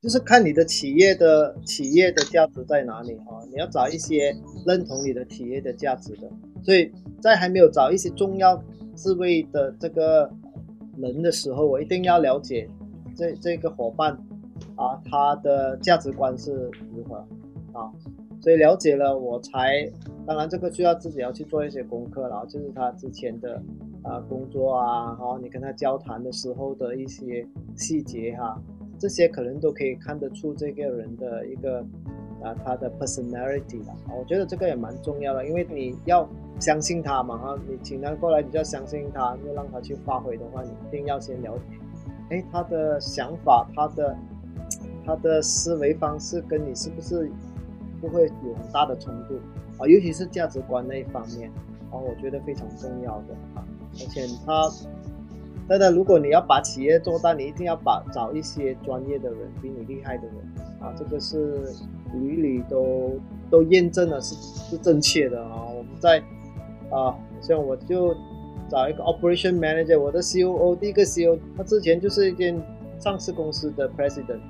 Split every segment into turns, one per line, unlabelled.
就是看你的企业的企业的价值在哪里啊？你要找一些认同你的企业的价值的。所以在还没有找一些重要职位的这个人的时候，我一定要了解这这个伙伴啊，他的价值观是如何啊？所以了解了，我才当然这个需要自己要去做一些功课了，就是他之前的啊工作啊，然后你跟他交谈的时候的一些细节哈。这些可能都可以看得出这个人的一个啊，他的 personality 啊，我觉得这个也蛮重要的，因为你要相信他嘛哈，你请他过来，你就要相信他，要让他去发挥的话，你一定要先了解，哎，他的想法，他的 他的思维方式跟你是不是不会有很大的冲突啊？尤其是价值观那一方面啊，我觉得非常重要的啊，而且他。真的，如果你要把企业做大，你一定要把找一些专业的人，比你厉害的人啊，这个是屡屡都都验证了是是正确的啊。我们在啊，像我就找一个 operation manager，我的 COO 第一个 COO，他之前就是一间上市公司的 president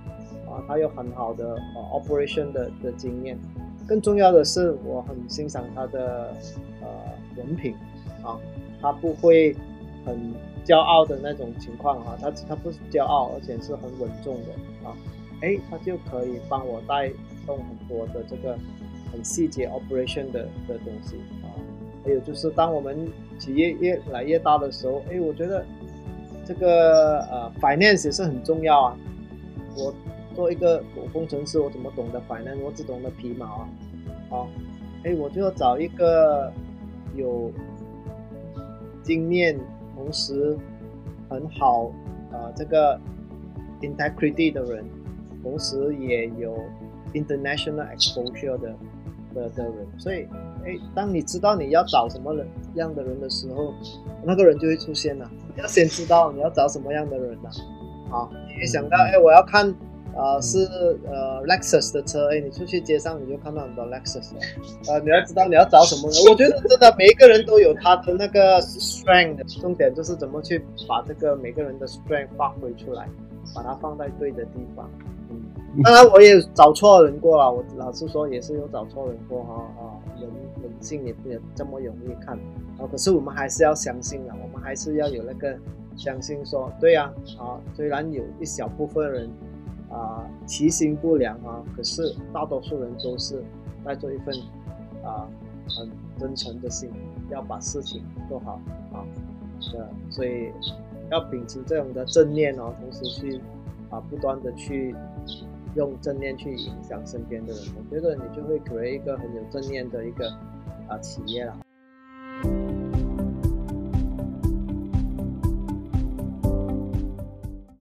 啊，他有很好的啊 operation 的的经验。更重要的是，我很欣赏他的呃人品啊，他不会很。骄傲的那种情况哈，他他不是骄傲，而且是很稳重的啊，哎，他就可以帮我带动很多的这个很细节 operation 的的东西啊，还有就是当我们企业越来越大的时候，哎，我觉得这个呃 finance 也是很重要啊。我做一个工程师，我怎么懂得 finance？我只懂得皮毛啊，好，哎，我就要找一个有经验。同时很好，呃，这个 integrity 的人，同时也有 international exposure 的的的人，所以，哎，当你知道你要找什么人样的人的时候，那个人就会出现了。你要先知道你要找什么样的人呐、啊，啊，你想到，哎，我要看。啊，是呃，Lexus 的车，哎，你出去街上你就看到很多 Lexus 啊，你要知道你要找什么人，我觉得真的每一个人都有他的那个 strength，重点就是怎么去把这个每个人的 strength 发挥出来，把它放在对的地方。嗯，当然我也找错人过了，我老实说也是有找错人过哈啊，人人性也不也这么容易看啊，可是我们还是要相信啊，我们还是要有那个相信说，对呀啊，虽然有一小部分人。啊，其心不良啊！可是大多数人都是带着一份啊很真诚的心，要把事情做好啊。的，所以要秉持这样的正念哦，同时去啊不断的去用正念去影响身边的人。我觉得你就会 create 一个很有正念的一个啊企业了。